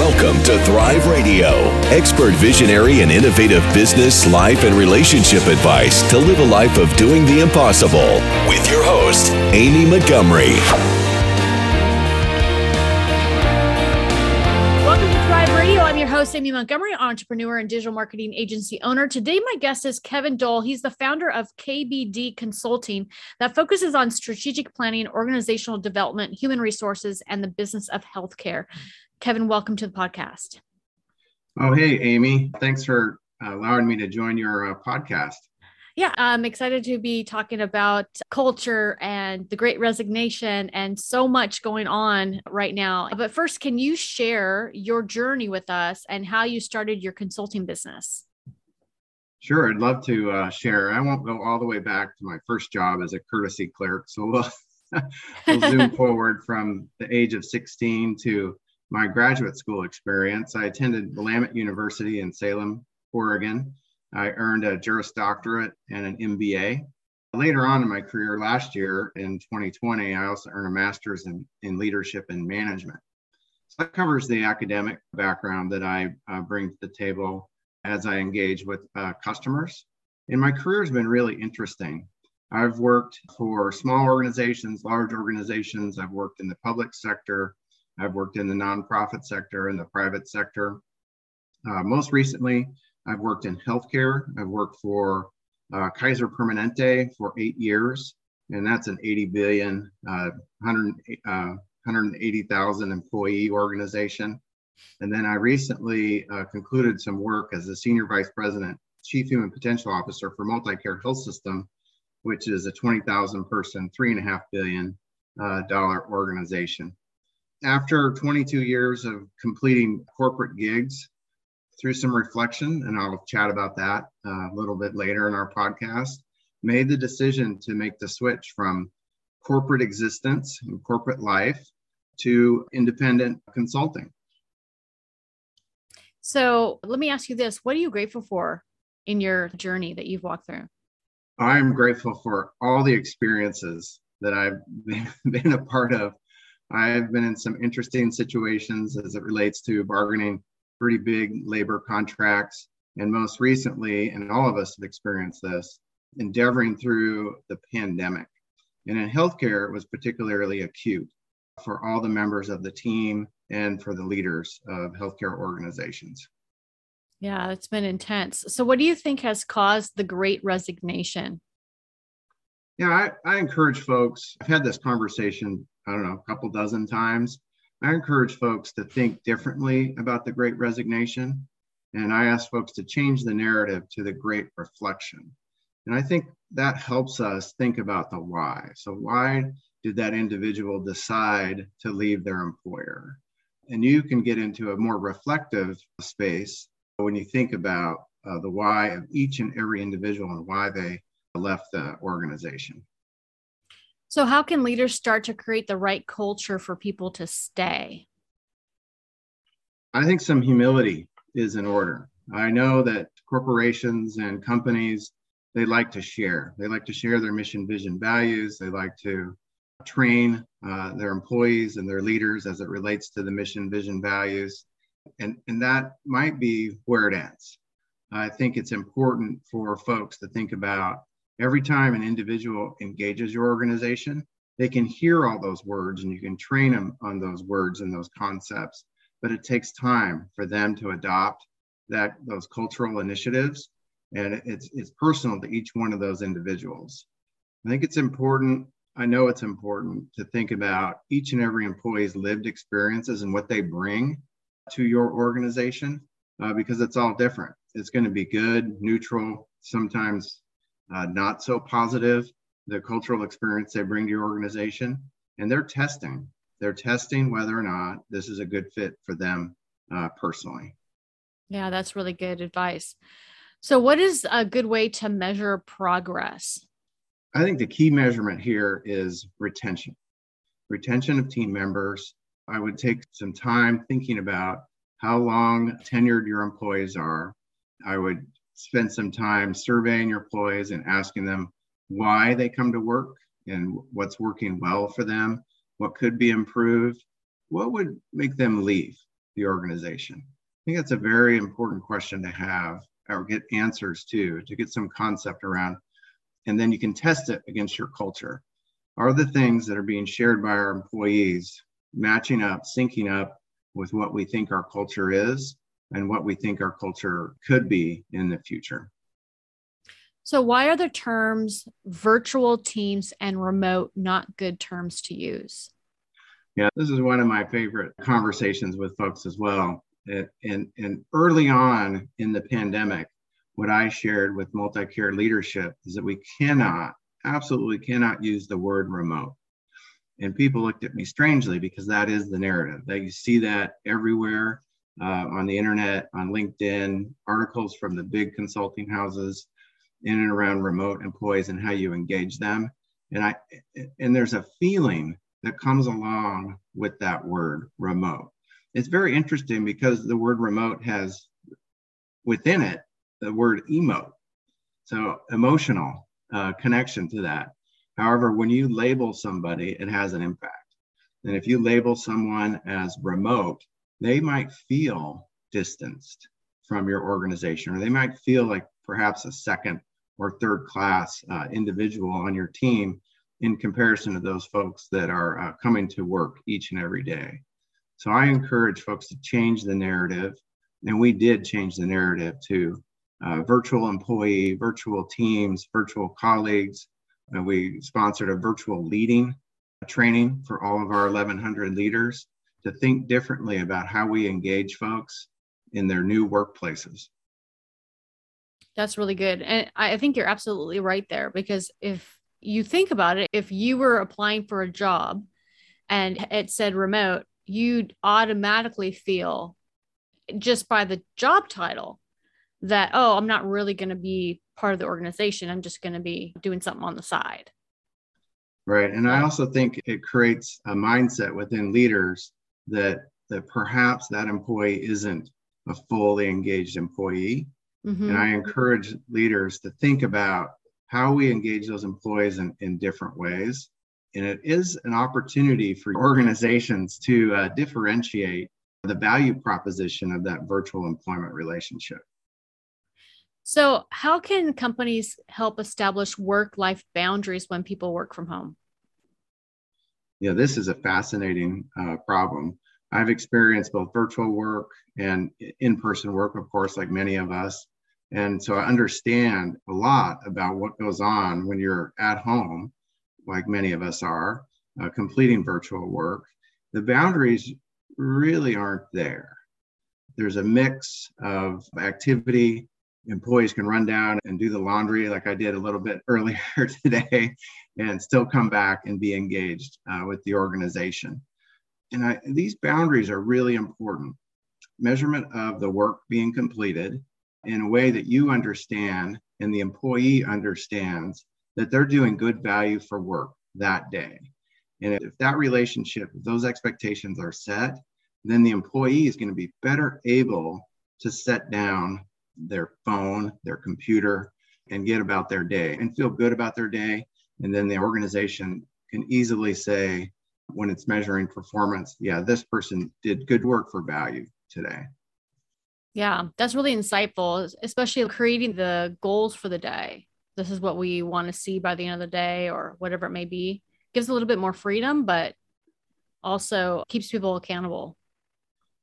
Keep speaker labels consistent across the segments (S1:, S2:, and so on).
S1: Welcome to Thrive Radio, expert visionary and innovative business, life, and relationship advice to live a life of doing the impossible. With your host, Amy Montgomery.
S2: Welcome to Thrive Radio. I'm your host, Amy Montgomery, entrepreneur and digital marketing agency owner. Today, my guest is Kevin Dull. He's the founder of KBD Consulting that focuses on strategic planning, organizational development, human resources, and the business of healthcare. Kevin, welcome to the podcast.
S3: Oh, hey, Amy. Thanks for uh, allowing me to join your uh, podcast.
S2: Yeah, I'm excited to be talking about culture and the great resignation and so much going on right now. But first, can you share your journey with us and how you started your consulting business?
S3: Sure, I'd love to uh, share. I won't go all the way back to my first job as a courtesy clerk. So we'll, we'll zoom forward from the age of 16 to my graduate school experience, I attended Willamette University in Salem, Oregon. I earned a Juris Doctorate and an MBA. Later on in my career, last year in 2020, I also earned a master's in, in leadership and management. So that covers the academic background that I uh, bring to the table as I engage with uh, customers. And my career has been really interesting. I've worked for small organizations, large organizations. I've worked in the public sector. I've worked in the nonprofit sector and the private sector. Uh, most recently, I've worked in healthcare. I've worked for uh, Kaiser Permanente for eight years, and that's an 80 billion, uh, 100, 180,000 uh, employee organization. And then I recently uh, concluded some work as a senior vice president, chief human potential officer for Multicare Health System, which is a 20,000 person, three and a half billion uh, dollar organization after 22 years of completing corporate gigs, through some reflection, and I'll chat about that uh, a little bit later in our podcast, made the decision to make the switch from corporate existence and corporate life to independent consulting.
S2: So let me ask you this what are you grateful for in your journey that you've walked through?
S3: I'm grateful for all the experiences that I've been a part of I've been in some interesting situations as it relates to bargaining pretty big labor contracts. And most recently, and all of us have experienced this, endeavoring through the pandemic. And in healthcare, it was particularly acute for all the members of the team and for the leaders of healthcare organizations.
S2: Yeah, it's been intense. So, what do you think has caused the great resignation?
S3: Yeah, I, I encourage folks. I've had this conversation I don't know, a couple dozen times. I encourage folks to think differently about the great resignation. And I ask folks to change the narrative to the great reflection. And I think that helps us think about the why. So, why did that individual decide to leave their employer? And you can get into a more reflective space when you think about uh, the why of each and every individual and why they left the organization.
S2: So, how can leaders start to create the right culture for people to stay?
S3: I think some humility is in order. I know that corporations and companies they like to share. They like to share their mission, vision, values. They like to train uh, their employees and their leaders as it relates to the mission, vision, values. And, and that might be where it ends. I think it's important for folks to think about every time an individual engages your organization, they can hear all those words and you can train them on those words and those concepts. But it takes time for them to adopt that those cultural initiatives. And it's it's personal to each one of those individuals. I think it's important. I know it's important to think about each and every employee's lived experiences and what they bring to your organization uh, because it's all different. It's going to be good, neutral, sometimes uh, not so positive, the cultural experience they bring to your organization, and they're testing. They're testing whether or not this is a good fit for them uh, personally.
S2: Yeah, that's really good advice. So, what is a good way to measure progress?
S3: I think the key measurement here is retention. Retention of team members. I would take some time thinking about how long tenured your employees are. I would spend some time surveying your employees and asking them why they come to work and what's working well for them, what could be improved, what would make them leave. the organization? I think that's a very important question to have or get answers to, to get some concept around. And then you can test it against your culture. Are the things that are being shared by our employees matching up, syncing up with what we think our culture is and what we think our culture could be in the future?
S2: So, why are the terms virtual teams and remote not good terms to use?
S3: Yeah, this is one of my favorite conversations with folks as well. And, and early on in the pandemic, what I shared with MultiCare leadership is that we cannot, absolutely cannot use the word remote. And people looked at me strangely because that is the narrative. That you see that everywhere uh, on the internet, on LinkedIn, articles from the big consulting houses in and around remote employees and how you engage them. And I and there's a feeling that comes along with that word remote. It's very interesting because the word remote has within it the word emote. So emotional uh, connection to that. However, when you label somebody, it has an impact. And if you label someone as remote, they might feel distanced from your organization, or they might feel like perhaps a second or third class uh, individual on your team in comparison to those folks that are uh, coming to work each and every day. So I encourage folks to change the narrative. And we did change the narrative to uh, virtual employee, virtual teams, virtual colleagues. And we sponsored a virtual leading training for all of our 1,100 leaders to think differently about how we engage folks in their new workplaces.
S2: That's really good. And I think you're absolutely right there because if you think about it, if you were applying for a job and it said remote, you'd automatically feel just by the job title that, oh, I'm not really going to be part of the organization. I'm just going to be doing something on the side.
S3: Right. And I also think it creates a mindset within leaders that that perhaps that employee isn't a fully engaged employee. Mm-hmm. And I encourage leaders to think about how we engage those employees in, in different ways. And it is an opportunity for organizations to uh, differentiate the value proposition of that virtual employment relationship.
S2: So, how can companies help establish work life boundaries when people work from home?
S3: Yeah, this is a fascinating uh, problem. I've experienced both virtual work and in person work, of course, like many of us. And so I understand a lot about what goes on when you're at home, like many of us are, uh, completing virtual work. The boundaries really aren't there. There's a mix of activity. Employees can run down and do the laundry, like I did a little bit earlier today, and still come back and be engaged uh, with the organization. And I, these boundaries are really important. Measurement of the work being completed in a way that you understand and the employee understands that they're doing good value for work that day. And if that relationship, if those expectations are set, then the employee is going to be better able to set down their phone, their computer, and get about their day and feel good about their day. And then the organization can easily say, when it's measuring performance, yeah, this person did good work for value today.
S2: Yeah, that's really insightful, especially creating the goals for the day. This is what we want to see by the end of the day or whatever it may be. Gives a little bit more freedom, but also keeps people accountable.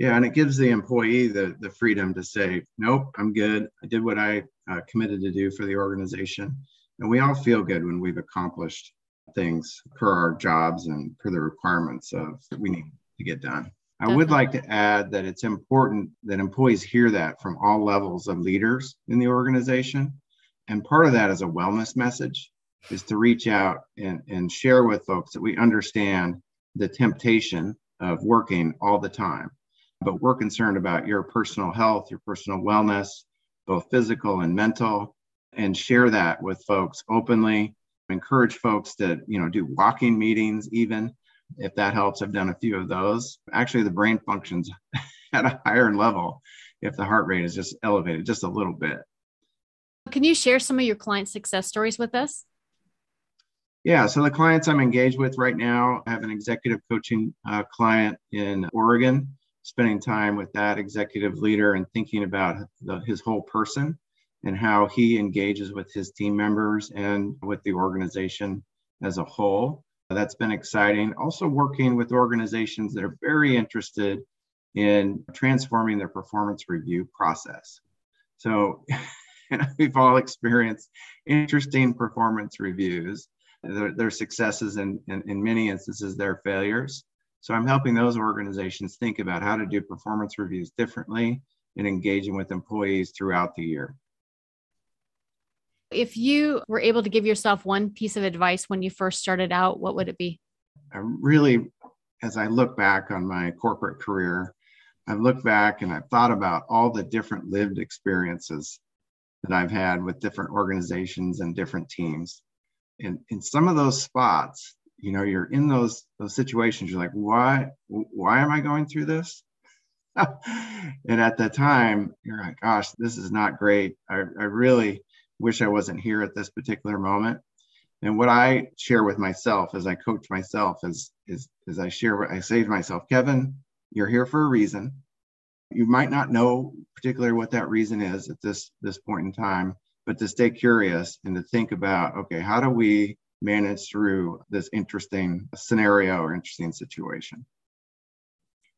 S3: Yeah, and it gives the employee the, the freedom to say, nope, I'm good. I did what I uh, committed to do for the organization. And we all feel good when we've accomplished things per our jobs and per the requirements of that we need to get done. I would like to add that it's important that employees hear that from all levels of leaders in the organization. And part of that is a wellness message is to reach out and, and share with folks that we understand the temptation of working all the time. But we're concerned about your personal health, your personal wellness, both physical and mental, and share that with folks openly. Encourage folks to, you know, do walking meetings even if that helps. I've done a few of those. Actually, the brain functions at a higher level if the heart rate is just elevated just a little bit.
S2: Can you share some of your client success stories with us?
S3: Yeah, so the clients I'm engaged with right now, I have an executive coaching uh, client in Oregon spending time with that executive leader and thinking about the, his whole person and how he engages with his team members and with the organization as a whole. That's been exciting. Also, working with organizations that are very interested in transforming their performance review process. So, we've all experienced interesting performance reviews, their, their successes, and in many instances, their failures. So, I'm helping those organizations think about how to do performance reviews differently and engaging with employees throughout the year.
S2: If you were able to give yourself one piece of advice when you first started out, what would it be?
S3: I really, as I look back on my corporate career, I've looked back and I've thought about all the different lived experiences that I've had with different organizations and different teams. And in some of those spots, you know, you're in those those situations, you're like, why, why am I going through this? and at the time, you're like, gosh, this is not great. I, I really wish I wasn't here at this particular moment. And what I share with myself as I coach myself is, is, is I share what I say to myself, Kevin, you're here for a reason. You might not know particularly what that reason is at this, this point in time, but to stay curious and to think about, okay, how do we manage through this interesting scenario or interesting situation?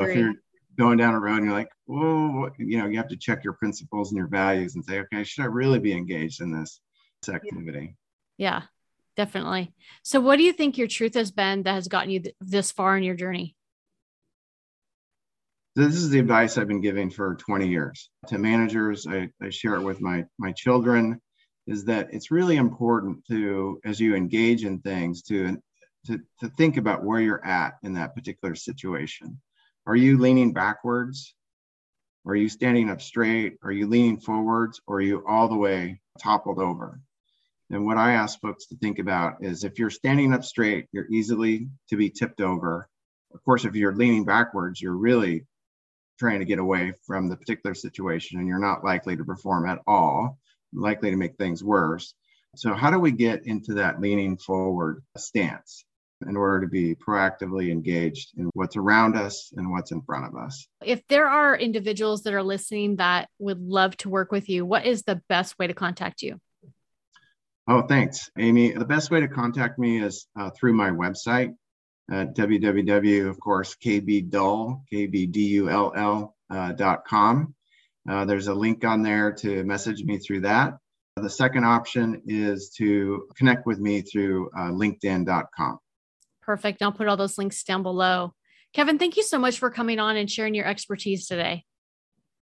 S3: If you're going down a road and you're like, whoa, you know, you have to check your principles and your values and say, okay, should I really be engaged in this, this activity?
S2: Yeah, definitely. So, what do you think your truth has been that has gotten you th- this far in your journey?
S3: This is the advice I've been giving for 20 years to managers. I, I share it with my my children. Is that it's really important to, as you engage in things, to to, to think about where you're at in that particular situation are you leaning backwards? Are you standing up straight? Are you leaning forwards? Or are you all the way toppled over? And what I ask folks to think about is if you're standing up straight, you're easily to be tipped over. Of course, if you're leaning backwards, you're really trying to get away from the particular situation and you're not likely to perform at all, likely to make things worse. So, how do we get into that leaning forward stance? in order to be proactively engaged in what's around us and what's in front of us.
S2: If there are individuals that are listening that would love to work with you, what is the best way to contact you?
S3: Oh, thanks, Amy. The best way to contact me is uh, through my website at www, of course, kbdull, K-B-D-U-L-L, uh, dot com. Uh, there's a link on there to message me through that. The second option is to connect with me through uh, linkedin.com.
S2: Perfect. I'll put all those links down below. Kevin, thank you so much for coming on and sharing your expertise today.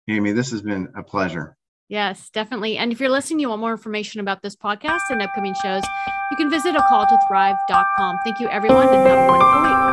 S3: Amy, this has been a pleasure.
S2: Yes, definitely. And if you're listening, you want more information about this podcast and upcoming shows, you can visit a call to thrive.com. Thank you, everyone, and have a wonderful week.